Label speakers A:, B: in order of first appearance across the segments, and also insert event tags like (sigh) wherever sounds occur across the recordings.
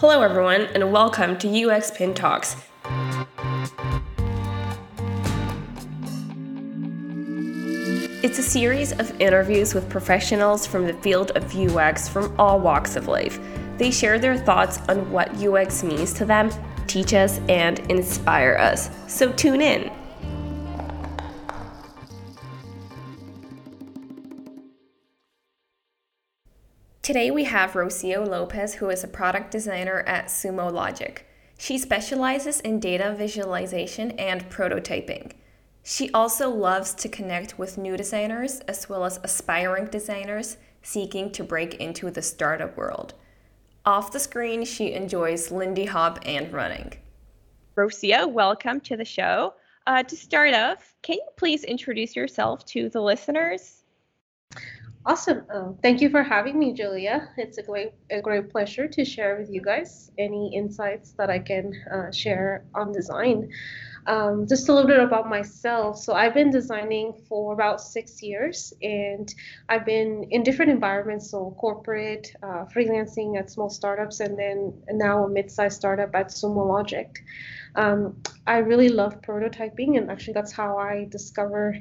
A: Hello, everyone, and welcome to UXPin Talks. It's a series of interviews with professionals from the field of UX from all walks of life. They share their thoughts on what UX means to them, teach us, and inspire us. So tune in. Today we have Rocio Lopez, who is a product designer at Sumo Logic. She specializes in data visualization and prototyping. She also loves to connect with new designers as well as aspiring designers seeking to break into the startup world. Off the screen, she enjoys Lindy Hop and running. Rocio, welcome to the show. Uh, to start off, can you please introduce yourself to the listeners?
B: Awesome. Uh, thank you for having me, Julia. It's a great, a great pleasure to share with you guys any insights that I can uh, share on design. Um, just a little bit about myself. So I've been designing for about six years, and I've been in different environments, so corporate, uh, freelancing at small startups, and then now a mid-sized startup at Sumo Logic. Um, I really love prototyping, and actually that's how I discover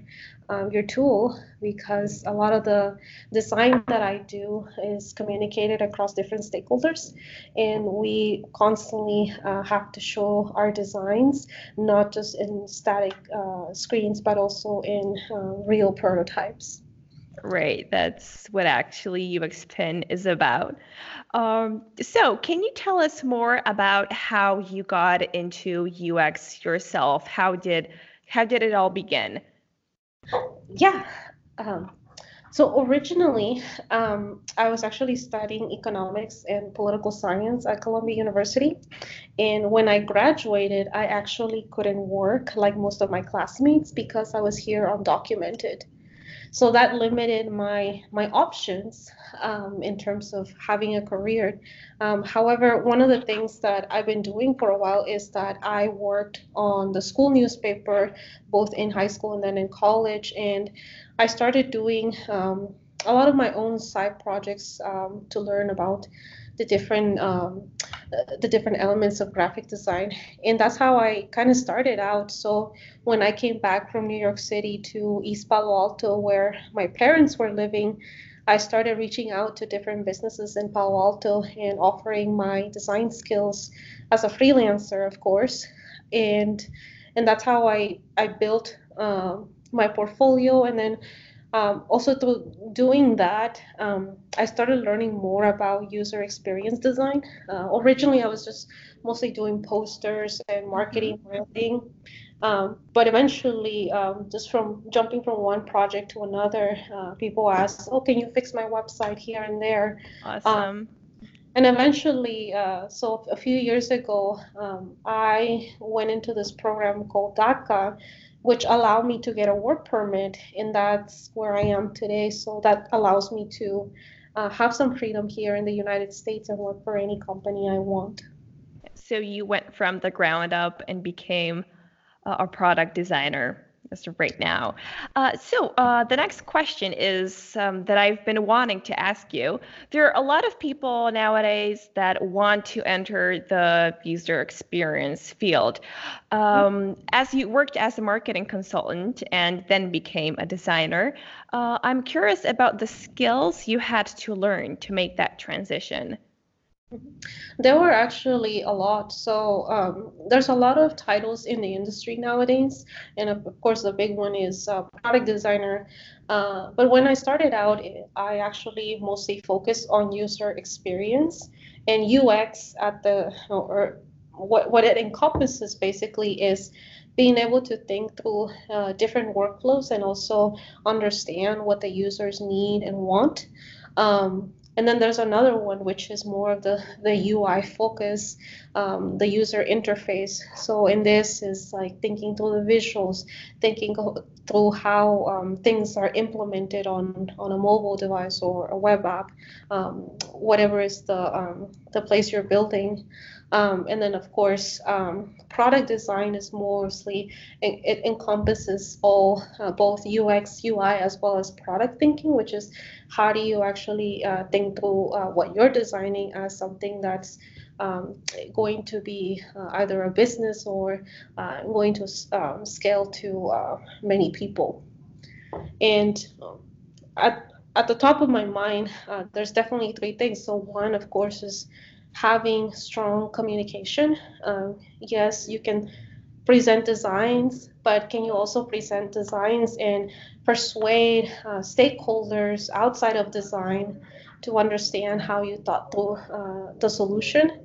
B: um, your tool because a lot of the design that I do is communicated across different stakeholders, and we constantly uh, have to show our designs not just in static uh, screens but also in uh, real prototypes.
A: Right, that's what actually UXPin is about. Um, so, can you tell us more about how you got into UX yourself? How did how did it all begin?
B: Yeah. Um, so originally, um, I was actually studying economics and political science at Columbia University. And when I graduated, I actually couldn't work like most of my classmates because I was here undocumented so that limited my my options um, in terms of having a career. Um, however, one of the things that I've been doing for a while is that I worked on the school newspaper, both in high school and then in college, and I started doing um, a lot of my own side projects um, to learn about the different um, the different elements of graphic design. And that's how i kind of started out. So when i came back from new york city to east palo alto where my parents were living i started reaching out to different businesses in palo alto and offering my design skills as a freelancer of course. And and that's how i i built um, my portfolio. And then um, also through doing that, um, I started learning more about user experience design. Uh, originally, I was just mostly doing posters and marketing mm-hmm. branding. Um, but eventually, um, just from jumping from one project to another, uh, people asked, "Oh, can you fix my website here and there?"
A: Um, awesome.
B: and eventually, uh, so a few years ago, um, I went into this program called DACA, which allowed me to get a work permit, and that's where I am today. So that allows me to uh, have some freedom here in the United States and work for any company I want.
A: So you went from the ground up and became a product designer as of right now. Uh, so uh, the next question is um, that I've been wanting to ask you. There are a lot of people nowadays that want to enter the user experience field. Um, as you worked as a marketing consultant and then became a designer, uh, I'm curious about the skills you had to learn to make that transition.
B: There were actually a lot. So um, there's a lot of titles in the industry nowadays, and of course the big one is uh, product designer. Uh, but when I started out, I actually mostly focused on user experience and UX at the or what what it encompasses basically is being able to think through uh, different workflows and also understand what the users need and want. Um, and then there's another one which is more of the, the UI focus, um, the user interface. So in this is like thinking through the visuals, thinking through how um, things are implemented on, on a mobile device or a web app, um, whatever is the, um, the place you're building. Um, and then, of course, um, product design is mostly it, it encompasses all uh, both UX, UI, as well as product thinking, which is how do you actually uh, think through uh, what you're designing as something that's um, going to be uh, either a business or uh, going to um, scale to uh, many people. And at, at the top of my mind, uh, there's definitely three things. So, one, of course, is having strong communication. Um, yes, you can present designs, but can you also present designs and persuade uh, stakeholders outside of design to understand how you thought through uh, the solution?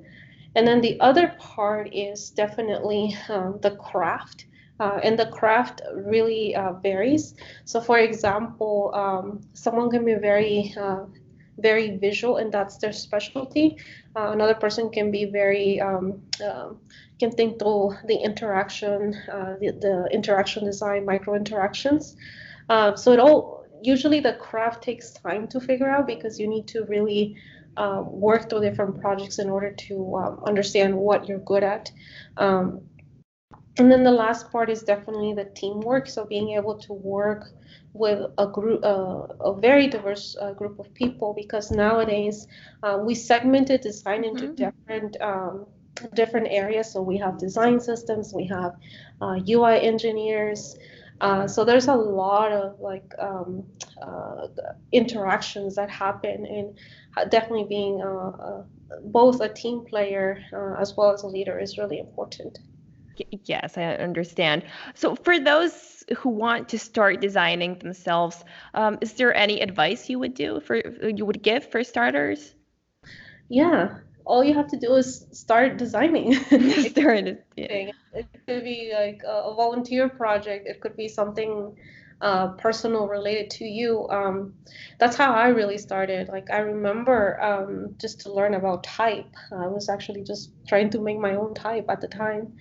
B: And then the other part is definitely um, the craft. Uh, and the craft really uh, varies. So, for example, um, someone can be very, uh, very visual, and that's their specialty. Uh, another person can be very, um, um can think through the interaction, uh, the, the, interaction design, micro interactions. Uh, so it all usually the craft takes time to figure out because you need to really work through different projects in order to um, understand what you're good at. Um, and then the last part is definitely the teamwork. So being able to work with a group, uh, a very diverse uh, group of people, because nowadays uh, we segmented design into mm-hmm. different um, different areas. So we have design systems, we have UI uh, engineers. Uh, so there's a lot of like um, uh, interactions that happen, and Uh, definitely being uh, uh, both a team player as well as a leader is really important.
A: Yes, I understand. So, for those who want to start designing themselves, um, is there any advice you would do for you would give for starters?
B: Yeah, all you have to do is start designing. (laughs) start. Yeah. (laughs) It could be like a volunteer project. It could be something uh, personal related to you. Um, that's how I really started. Like I remember um, just to learn about type. I was actually just trying to make my own type at the time.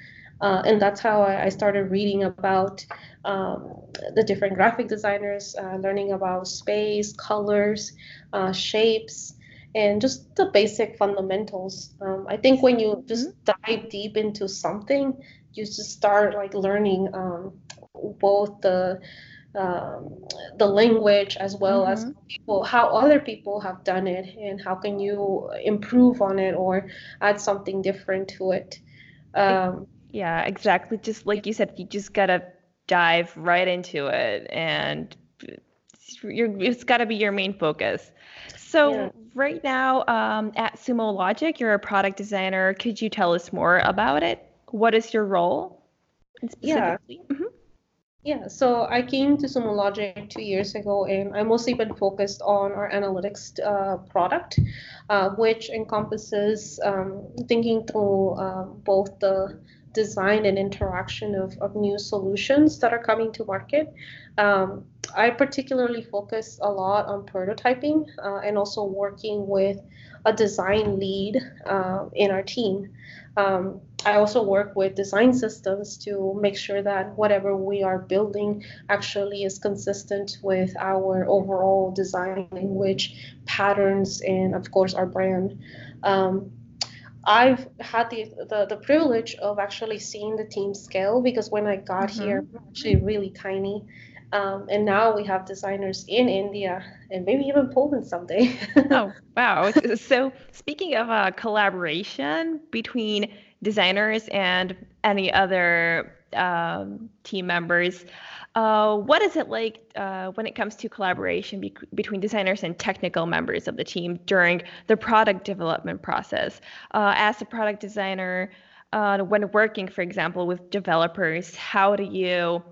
B: Uh, and that's how I, I started reading about um, the different graphic designers, uh, learning about space, colors, uh, shapes, and just the basic fundamentals. Um, I think when you just mm-hmm. dive deep into something, you just start like learning um, both the um, the language as well mm-hmm. as people how other people have done it and how can you improve on it or add something different to it um,
A: yeah, exactly. Just like you said, you just gotta dive right into it, and you're, it's got to be your main focus. So yeah. right now um, at Sumo Logic, you're a product designer. Could you tell us more about it? What is your role?
B: Yeah. Mm-hmm. Yeah, so I came to Sumo Logic two years ago, and I've mostly been focused on our analytics uh, product, uh, which encompasses um, thinking through uh, both the design and interaction of, of new solutions that are coming to market. Um, I particularly focus a lot on prototyping uh, and also working with a design lead uh, in our team. Um, I also work with design systems to make sure that whatever we are building actually is consistent with our overall design language, patterns, and of course our brand. Um, I've had the, the, the privilege of actually seeing the team scale because when I got mm-hmm. here, actually really tiny. Um, and now we have designers in India and maybe even Poland someday. (laughs)
A: oh, wow. So, speaking of uh, collaboration between designers and any other um, team members, uh, what is it like uh, when it comes to collaboration be- between designers and technical members of the team during the product development process? Uh, as a product designer, uh, when working, for example, with developers, how do you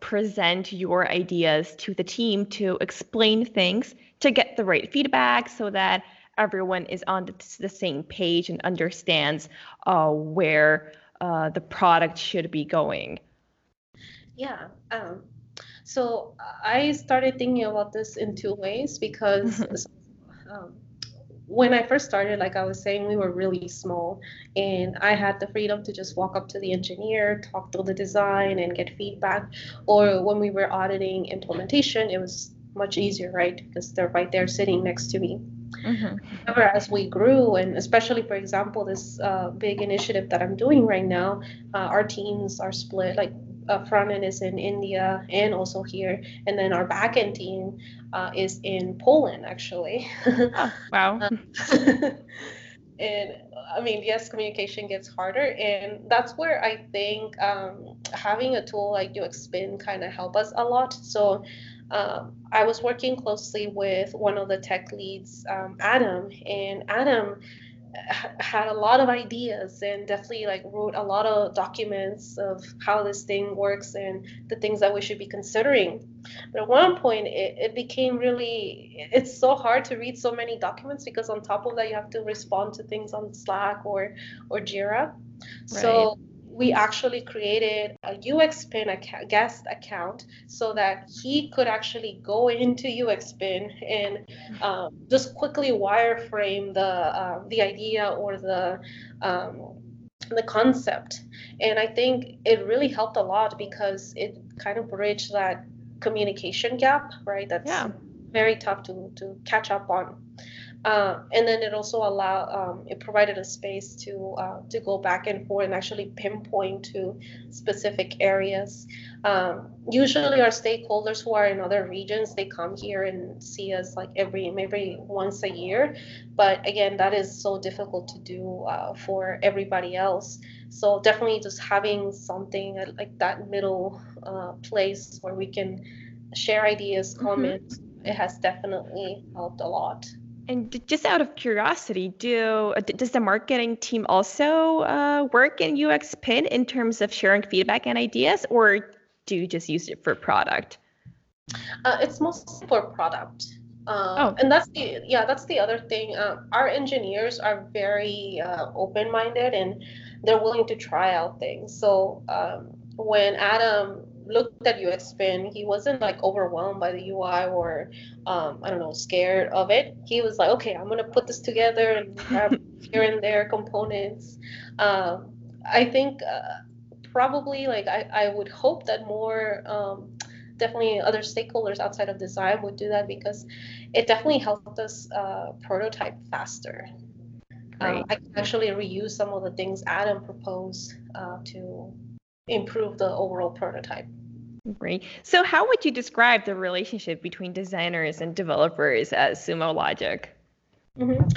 A: present your ideas to the team to explain things to get the right feedback so that everyone is on the, the same page and understands uh, where uh, the product should be going?
B: Yeah. Um, so I started thinking about this in two ways because mm-hmm. um, when I first started, like I was saying, we were really small, and I had the freedom to just walk up to the engineer, talk through the design, and get feedback. Or when we were auditing implementation, it was much easier, right? Because they're right there sitting next to me. Mm-hmm. However, as we grew, and especially for example, this uh, big initiative that I'm doing right now, uh, our teams are split. Like uh, front end is in India and also here, and then our back end team uh, is in Poland actually.
A: oh, wow. (laughs) (laughs)
B: and I mean, yes, communication gets harder, and that's where I think um, having a tool like UXPin kind of help us a lot. So um, I was working closely with one of the tech leads, um, Adam, and Adam had a lot of ideas and definitely like wrote a lot of documents of how this thing works and the things that we should be considering but at one point it, it became really it's so hard to read so many documents because on top of that you have to respond to things on slack or or jira right. so we actually created a UXPin account, guest account so that he could actually go into UXPin and um, just quickly wireframe the uh, the idea or the um, the concept. And I think it really helped a lot because it kind of bridged that communication gap, right? That's yeah. very tough to to catch up on. Uh, and then it also allowed um, it provided a space to uh, to go back and forth and actually pinpoint to specific areas. Um, usually, our stakeholders who are in other regions they come here and see us like every maybe once a year, but again, that is so difficult to do uh, for everybody else. So definitely, just having something like that middle uh, place where we can share ideas, mm-hmm. mm-hmm. it has definitely helped a lot.
A: And just out of curiosity, do does the marketing team also uh, work in UXPin in terms of sharing feedback and ideas, or do you just use it for product?
B: Uh, it's mostly for product. Uh, oh. And that's the yeah, that's the other thing. Uh, our engineers are very uh, open-minded and they're willing to try out things. So um, when Adam looked at UXPin, he wasn't like overwhelmed by the UI or um, I don't know, scared of it. He was like, okay, I'm gonna put this together and grab (laughs) here and there components. Um, I think uh, probably like I, I would hope that more um, definitely other stakeholders outside of design would do that because it definitely helped us uh, prototype faster. Uh, I can actually reuse some of the things Adam proposed uh, to improve the overall prototype.
A: Great. So, how would you describe the relationship between designers and developers at Sumo Logic?
B: Mm-hmm.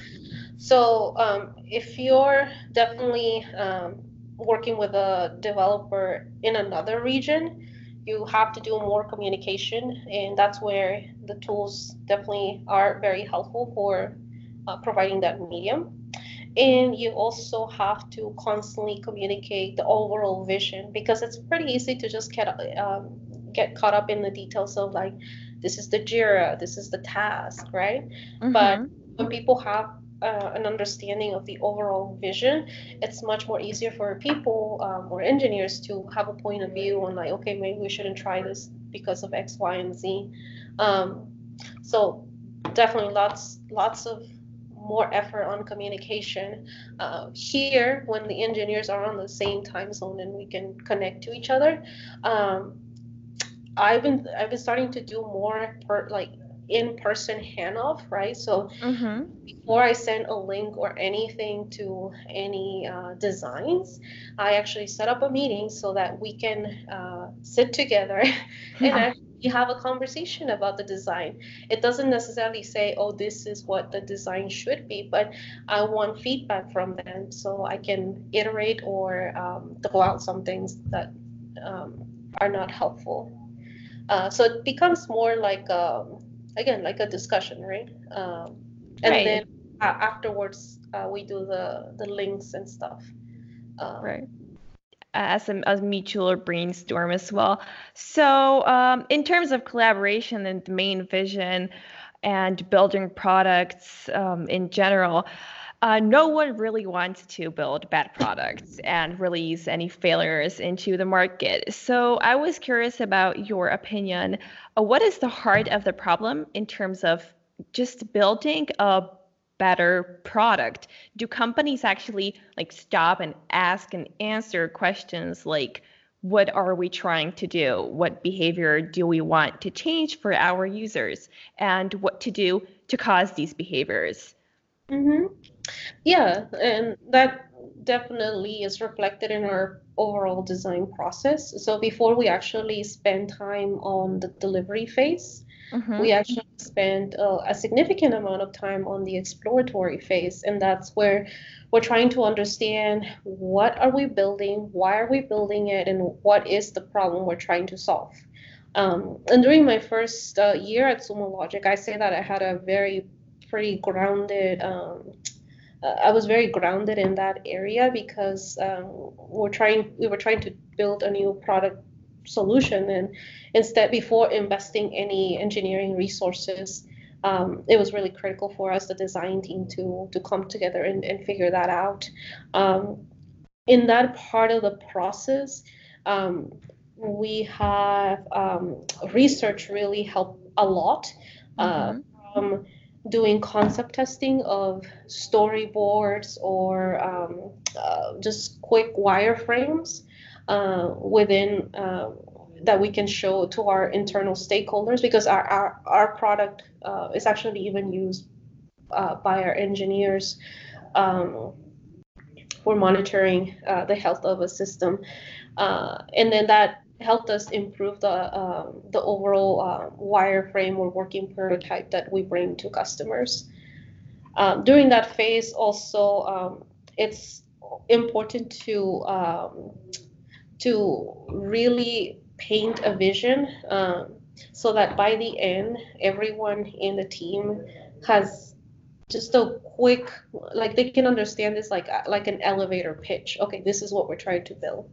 B: So, um, if you're definitely um, working with a developer in another region, you have to do more communication, and that's where the tools definitely are very helpful for uh, providing that medium and you also have to constantly communicate the overall vision because it's pretty easy to just get um, get caught up in the details of like this is the jira this is the task right mm-hmm. but when people have uh, an understanding of the overall vision it's much more easier for people um, or engineers to have a point of view on like okay maybe we shouldn't try this because of x y and z um, so definitely lots lots of more effort on communication. Uh, here, when the engineers are on the same time zone and we can connect to each other, um, I've been I've been starting to do more per, like in-person handoff, right? So mm-hmm. before I send a link or anything to any uh, designs, I actually set up a meeting so that we can uh, sit together (laughs) and actually you have a conversation about the design. It doesn't necessarily say, oh, this is what the design should be, but I want feedback from them so I can iterate or um, throw out some things that um, are not helpful. Uh, so it becomes more like, um, again, like a discussion, right? Um, and right. then uh, afterwards, uh, we do the, the links and stuff.
A: Um, right as a, a mutual brainstorm as well. So, um, in terms of collaboration and the main vision and building products um, in general, uh, no one really wants to build bad products and release any failures into the market. So, I was curious about your opinion. Uh, what is the heart of the problem in terms of just building a better product do companies actually like stop and ask and answer questions like what are we trying to do what behavior do we want to change for our users and what to do to cause these behaviors
B: mm-hmm. yeah and that definitely is reflected in our overall design process. So before we actually spend time on the delivery phase, mm-hmm. we actually spend uh, a significant amount of time on the exploratory phase, and that's where we're trying to understand what are we building, why are we building it, and what is the problem we're trying to solve. Um, and during my first uh, year at Sumo Logic, I say that I had a very pretty grounded um, uh, I was very grounded in that area because um, we're trying we were trying to build a new product solution and instead before investing any engineering resources um, it was really critical for us the design team to to come together and, and figure that out um, in that part of the process um, we have um, research really helped a lot uh, mm-hmm. from doing concept testing of storyboards or um, uh, just quick wireframes uh, within uh, that we can show to our internal stakeholders because our, our, our product uh, is actually even used uh, by our engineers um, for monitoring uh, the health of a system. and then that helped us improve the um, the overall uh, wireframe or working prototype that we bring to customers. Um, during that phase, also um, it's important to um, to really paint a vision um, so that by the end, everyone in the team has just a quick like they can understand this like like an elevator pitch. Okay, this is what we're trying to build.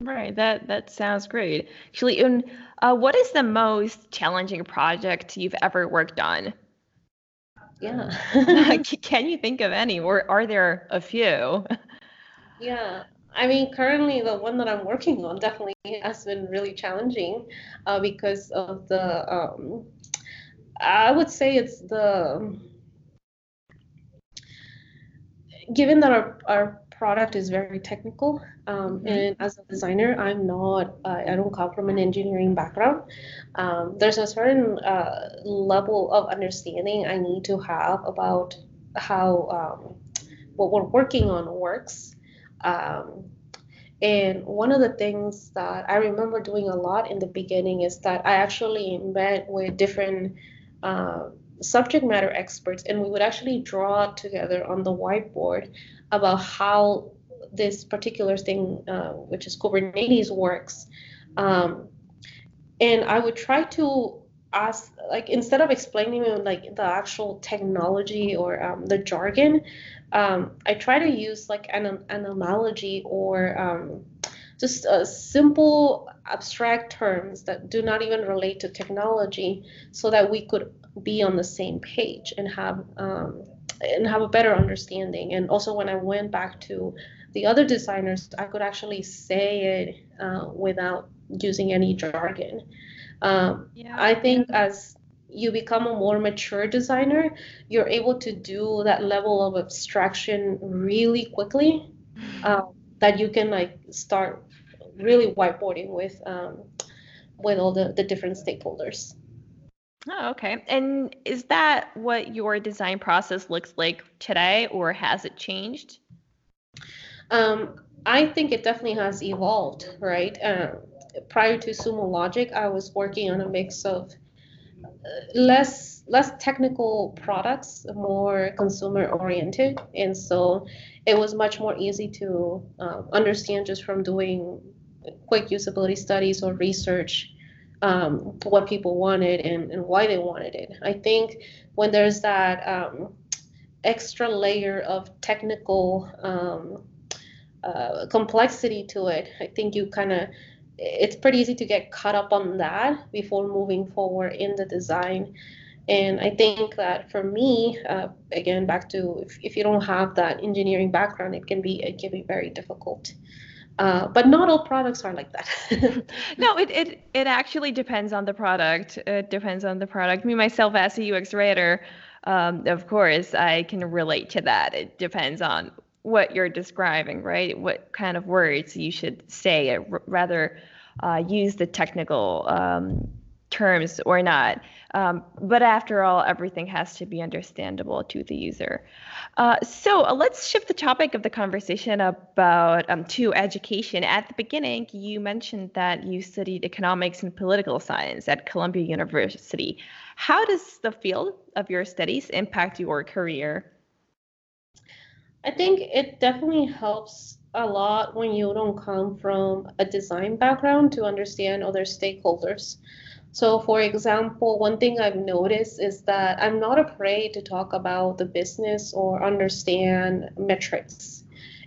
A: Right. That that sounds great. Actually, and uh, what is the most challenging project you've ever worked on?
B: Yeah. (laughs)
A: Can you think of any, or are there a few? (laughs)
B: Yeah. I mean, currently the one that I'm working on definitely has been really challenging uh, because of the. Um, I would say it's the. Given that our, our product is very technical. Um, mm-hmm. And as a designer, I'm not, uh, I don't come from an engineering background. Um, there's a certain uh, level of understanding I need to have about how um, what we're working on works. Um, and one of the things that I remember doing a lot in the beginning is that I actually met with different uh, subject matter experts and we would actually draw together on the whiteboard about how this particular thing, uh, which is Kubernetes, works. Um, and I would try to ask, like, instead of explaining like the actual technology or um, the jargon, um, I try to use like an, an analogy or um, just a simple abstract terms that do not even relate to technology so that we could be on the same page and have um, and have a better understanding. And also, when I went back to the other designers, I could actually say it uh, without using any jargon. Um, yeah. I think as you become a more mature designer, you're able to do that level of abstraction really quickly. Uh, that you can like start really whiteboarding with um, with all the, the different stakeholders.
A: Oh, okay. And is that what your design process looks like today, or has it changed?
B: Um, I think it definitely has evolved, right? Uh, prior to Sumo Logic, I was working on a mix of less less technical products, more consumer oriented, and so it was much more easy to uh, understand just from doing quick usability studies or research um, what people wanted and, and why they wanted it. I think when there's that um, extra layer of technical um, uh, complexity to it, I think you kind of it's pretty easy to get caught up on that before moving forward in the design. And I think that for me, uh, again, back to if, if you don't have that engineering background, it can be it can be very difficult. Uh, but not all products are like that. (laughs)
A: no, it, it it actually depends on the product. It depends on the product. Me myself as a UX writer, um, of course, I can relate to that. It depends on what you're describing, right? What kind of words you should say, rather uh, use the technical um, terms or not. Um, but after all, everything has to be understandable to the user. Uh, so uh, let's shift the topic of the conversation about um, to education. At the beginning, you mentioned that you studied economics and political science at Columbia University. How does the field of your studies impact your career?
B: I think it definitely helps a lot when you don't come from a design background to understand other stakeholders. So, for example, one thing I've noticed is that I'm not afraid to talk about the business or understand metrics.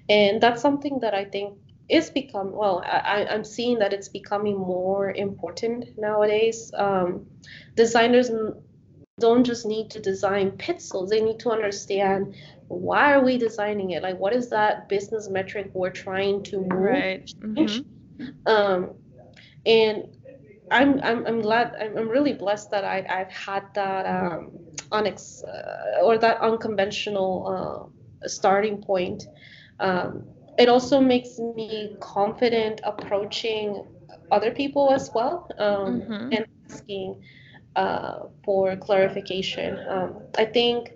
B: And that's something that I think is become well I, i'm seeing that it's becoming more important nowadays um, designers don't just need to design pixels they need to understand why are we designing it like what is that business metric we're trying to move
A: right mm-hmm.
B: um, and I'm, I'm, I'm glad I'm, I'm really blessed that I, I've had that um, unex uh, or that unconventional uh, starting point. Um, it also makes me confident approaching other people as well um, mm-hmm. and asking uh, for clarification. Um, I think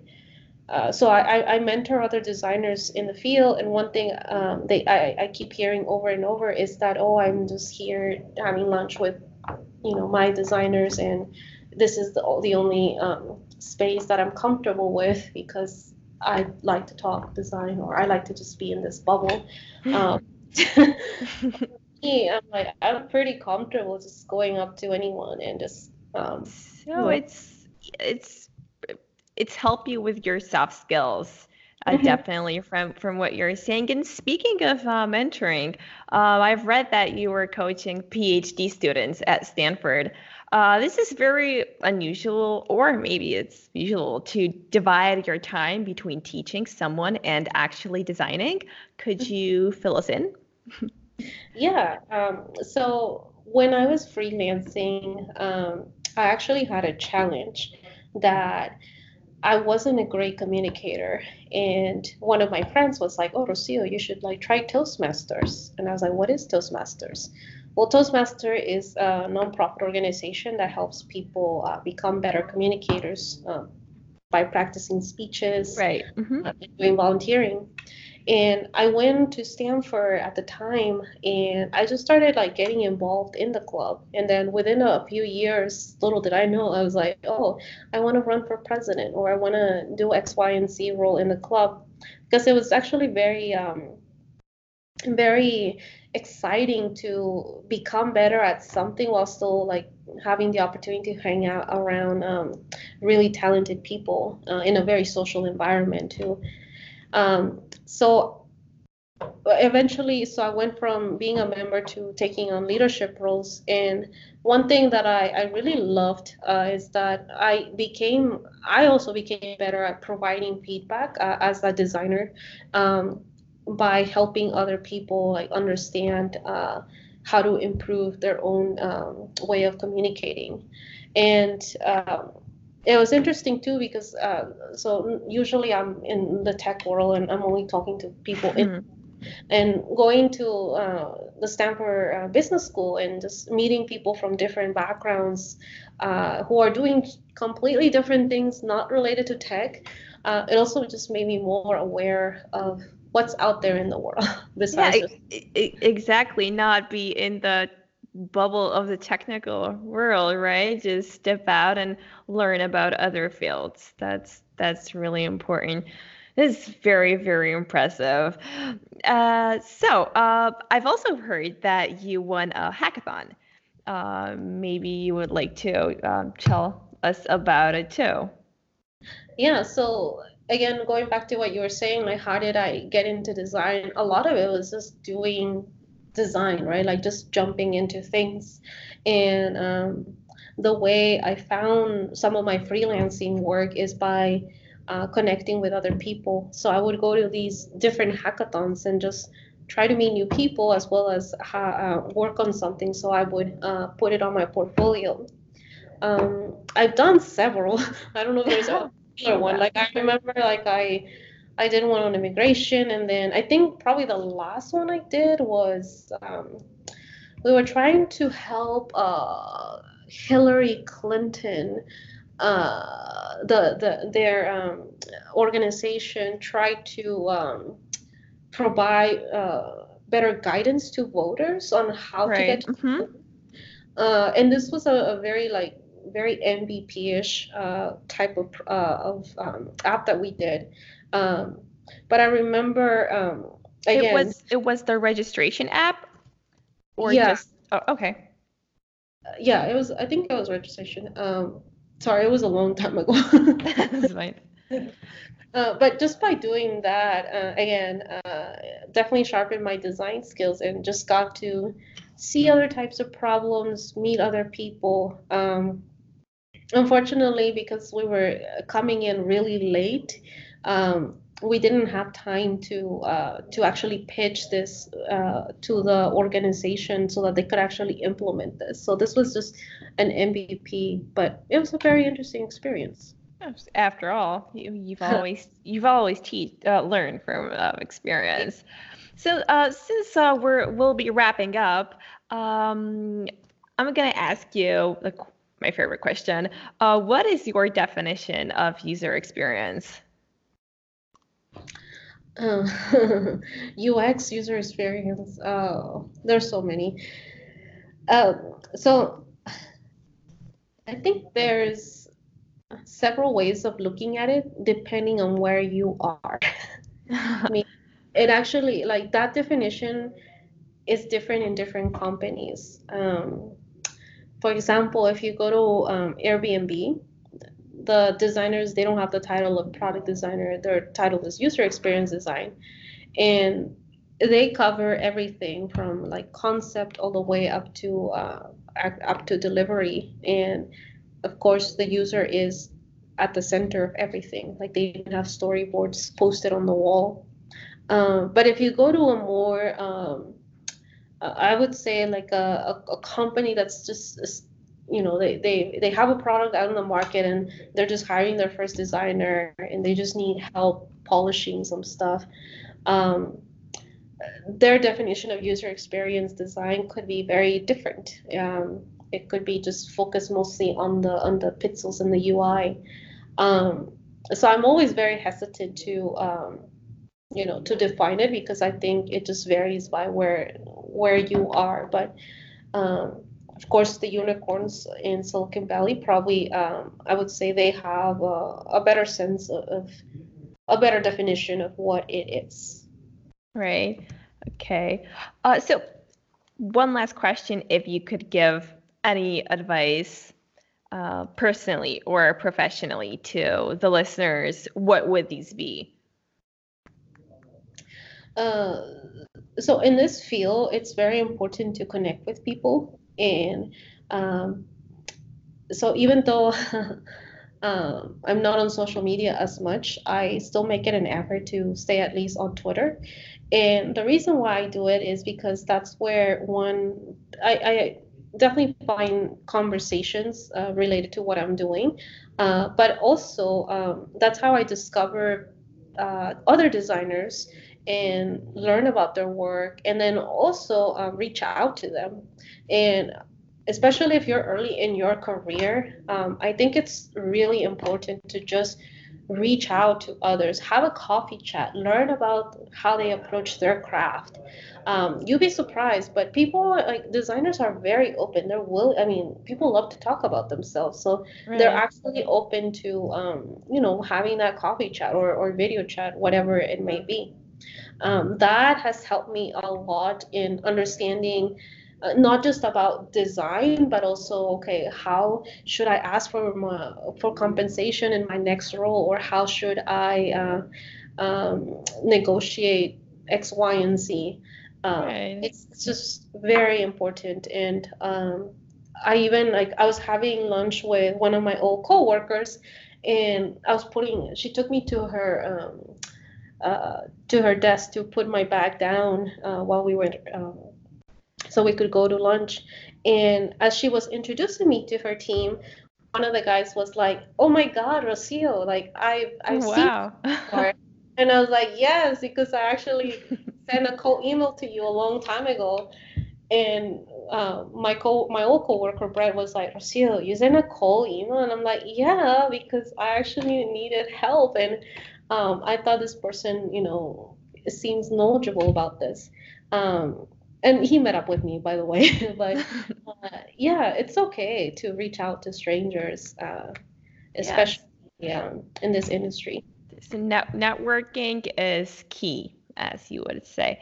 B: uh, so I, I mentor other designers in the field and one thing um, they I, I keep hearing over and over is that oh i'm just here having lunch with you know my designers and this is the, the only um, space that i'm comfortable with because i like to talk design or i like to just be in this bubble (laughs) um, (laughs) me, i'm like i'm pretty comfortable just going up to anyone and just um,
A: so you know. it's it's it's help you with your soft skills uh, mm-hmm. definitely from from what you're saying. And speaking of uh, mentoring, uh, I've read that you were coaching PhD students at Stanford. Uh, this is very unusual, or maybe it's usual, to divide your time between teaching someone and actually designing. Could mm-hmm. you fill us in?
B: yeah. Um, so when I was freelancing, um, I actually had a challenge that I wasn't a great communicator. And one of my friends was like, Oh, Rocio, you should like try Toastmasters. And I was like, What is Toastmasters? Well, Toastmaster is a nonprofit organization that helps people uh, become better communicators um, by practicing speeches,
A: right, mm-hmm.
B: uh, doing volunteering and i went to stanford at the time and i just started like getting involved in the club. And then within a few years little did i know i was like oh i want to run for president or i want to do x y and z role in the club. Because it was actually very um very exciting to become better at something while still like having the opportunity to hang out around um, really talented people uh, in a very social environment too. Um, so eventually, so I went from being a member to taking on leadership roles. And one thing that I, I really loved uh, is that I became, I also became better at providing feedback uh, as a designer um, by helping other people like understand uh, how to improve their own um, way of communicating. And um, it was interesting too because uh, so usually I'm in the tech world and I'm only talking to people mm-hmm. in and going to uh, the Stanford uh, Business School and just meeting people from different backgrounds uh, who are doing completely different things not related to tech. Uh, it also just made me more aware of what's out there in the world (laughs) besides
A: yeah, exactly not be in the bubble of the technical world, right? Just step out and learn about other fields. That's that's really important. This is very very impressive. Uh, so uh, I've also heard that you won a hackathon. Uh, maybe you would like to um, tell us about it too.
B: Yeah. So again, going back to what you were saying, like how did I get into design? A lot of it was just doing design, right? Like just jumping into things. And um, the way I found some of my freelancing work is by uh, connecting with other people. So I would go to these different hackathons and just try to meet new people as well as ha- uh, work on something. So I would uh, put it on my portfolio. Um, I've done several. (laughs) I don't know if there's (laughs) a particular one. Like I remember, like I I did one on immigration, and then I think probably the last one I did was um, we were trying to help uh, Hillary Clinton, uh, the the their um, organization tried to um, provide uh, better guidance to voters on how right. to get. Mm-hmm. uh, and this was a, a, very like very MVP-ish uh, type of uh, of um, app that we did. Um, but I remember um, again,
A: it was it was the registration app,
B: or yeah. just
A: oh, okay.
B: yeah, it was. I think it was registration. Um, sorry, it was a long time ago. (laughs) That's fine. (laughs) Uh, but just by doing that, uh, again, uh, definitely sharpened my design skills and just got to see other types of problems, meet other people. Um, unfortunately, because we were coming in really late, um, we didn't have time to uh, to actually pitch this uh, to the organization so that they could actually implement this. So this was just an MVP, but it was a very interesting experience.
A: After all, you, have (laughs) always you've always teach uh, learned from uh, experience. So uh, since uh, we're we'll be wrapping up, um, I'm gonna ask you like my favorite question. Uh, what is your definition of user experience? (laughs)
B: Uh, UX user experience. Oh, there's so many. Uh, so I think there's several ways of looking at it depending on where you are. I mean, (laughs) it actually like that definition is different in different companies. Um, for example, if you go to um, Airbnb, the designers they don't have the title of product designer; their title is user experience design, and they cover everything from like concept all the way up to uh, up to delivery and of course, the user is at the center of everything. Like they even have storyboards posted on the wall. Um, but if you go to a more, um, I would say like a, a, a company that's just, you know, they, they, they have a product out in the market and they're just hiring their first designer and they just need help polishing some stuff. Um, their definition of user experience design could be very different. Um, it could be just focused mostly on the on the pixels and the UI. Um, so I'm always very hesitant to um, you know to define it because I think it just varies by where where you are. But um, of course, the unicorns in Silicon Valley probably um, I would say they have a, a better sense of, of a better definition of what it is.
A: Right. Okay. Uh, so one last question, if you could give any advice uh, personally or professionally to the listeners, what would these be?
B: Uh, so in this field, it's very important to connect with people, and um, so even though (laughs) um, I'm not on social media as much, I still make it an effort to stay at least on Twitter. And the reason why I do it is because that's where one I, I definitely find conversations uh, related to what I'm doing. Uh, but also, um, that's how I discover uh, other designers and learn about their work, and then also um, reach out to them. And especially if you're early in your career, um, I think it's really important to just reach out to others, have a coffee chat, learn about how they approach their craft. Um, you'll be surprised, but people like designers are very open. They're will. I mean, people love to talk about themselves, so right. they're actually open to um, you know having that coffee chat or or video chat, whatever it may be. Um, that has helped me a lot in understanding uh, not just about design, but also okay, how should I ask for my, for compensation in my next role, or how should I uh, um, negotiate X, Y, and Z. Um, right. It's just very important, and um, I even like I was having lunch with one of my old coworkers, and I was putting. She took me to her. Uh, to her desk to put my bag down uh, while we were um, so we could go to lunch. And as she was introducing me to her team, one of the guys was like, "Oh my God, Rocio! Like I've I've wow. seen (laughs) her." and I was like, "Yes," because I actually sent a cold email to you a long time ago. And uh, my co my old coworker Brett was like, Rocio, you sent a cold email, and I'm like, yeah, because I actually needed help, and um, I thought this person, you know, seems knowledgeable about this. Um, and he met up with me, by the way. (laughs) but (laughs) uh, yeah, it's okay to reach out to strangers, uh, especially yes. yeah, in this industry.
A: So net- networking is key, as you would say.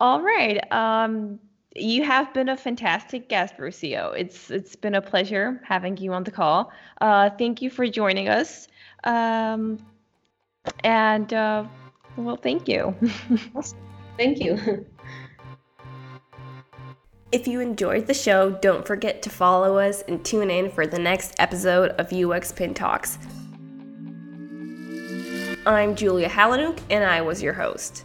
A: All right. Um, you have been a fantastic guest, Rocio. It's it's been a pleasure having you on the call. Uh, thank you for joining us. Um, and uh, well, thank you. (laughs)
B: thank you. (laughs)
C: If you enjoyed the show, don't forget to follow us and tune in for the next episode of UXPin Talks. I'm Julia Halenuk, and I was your host.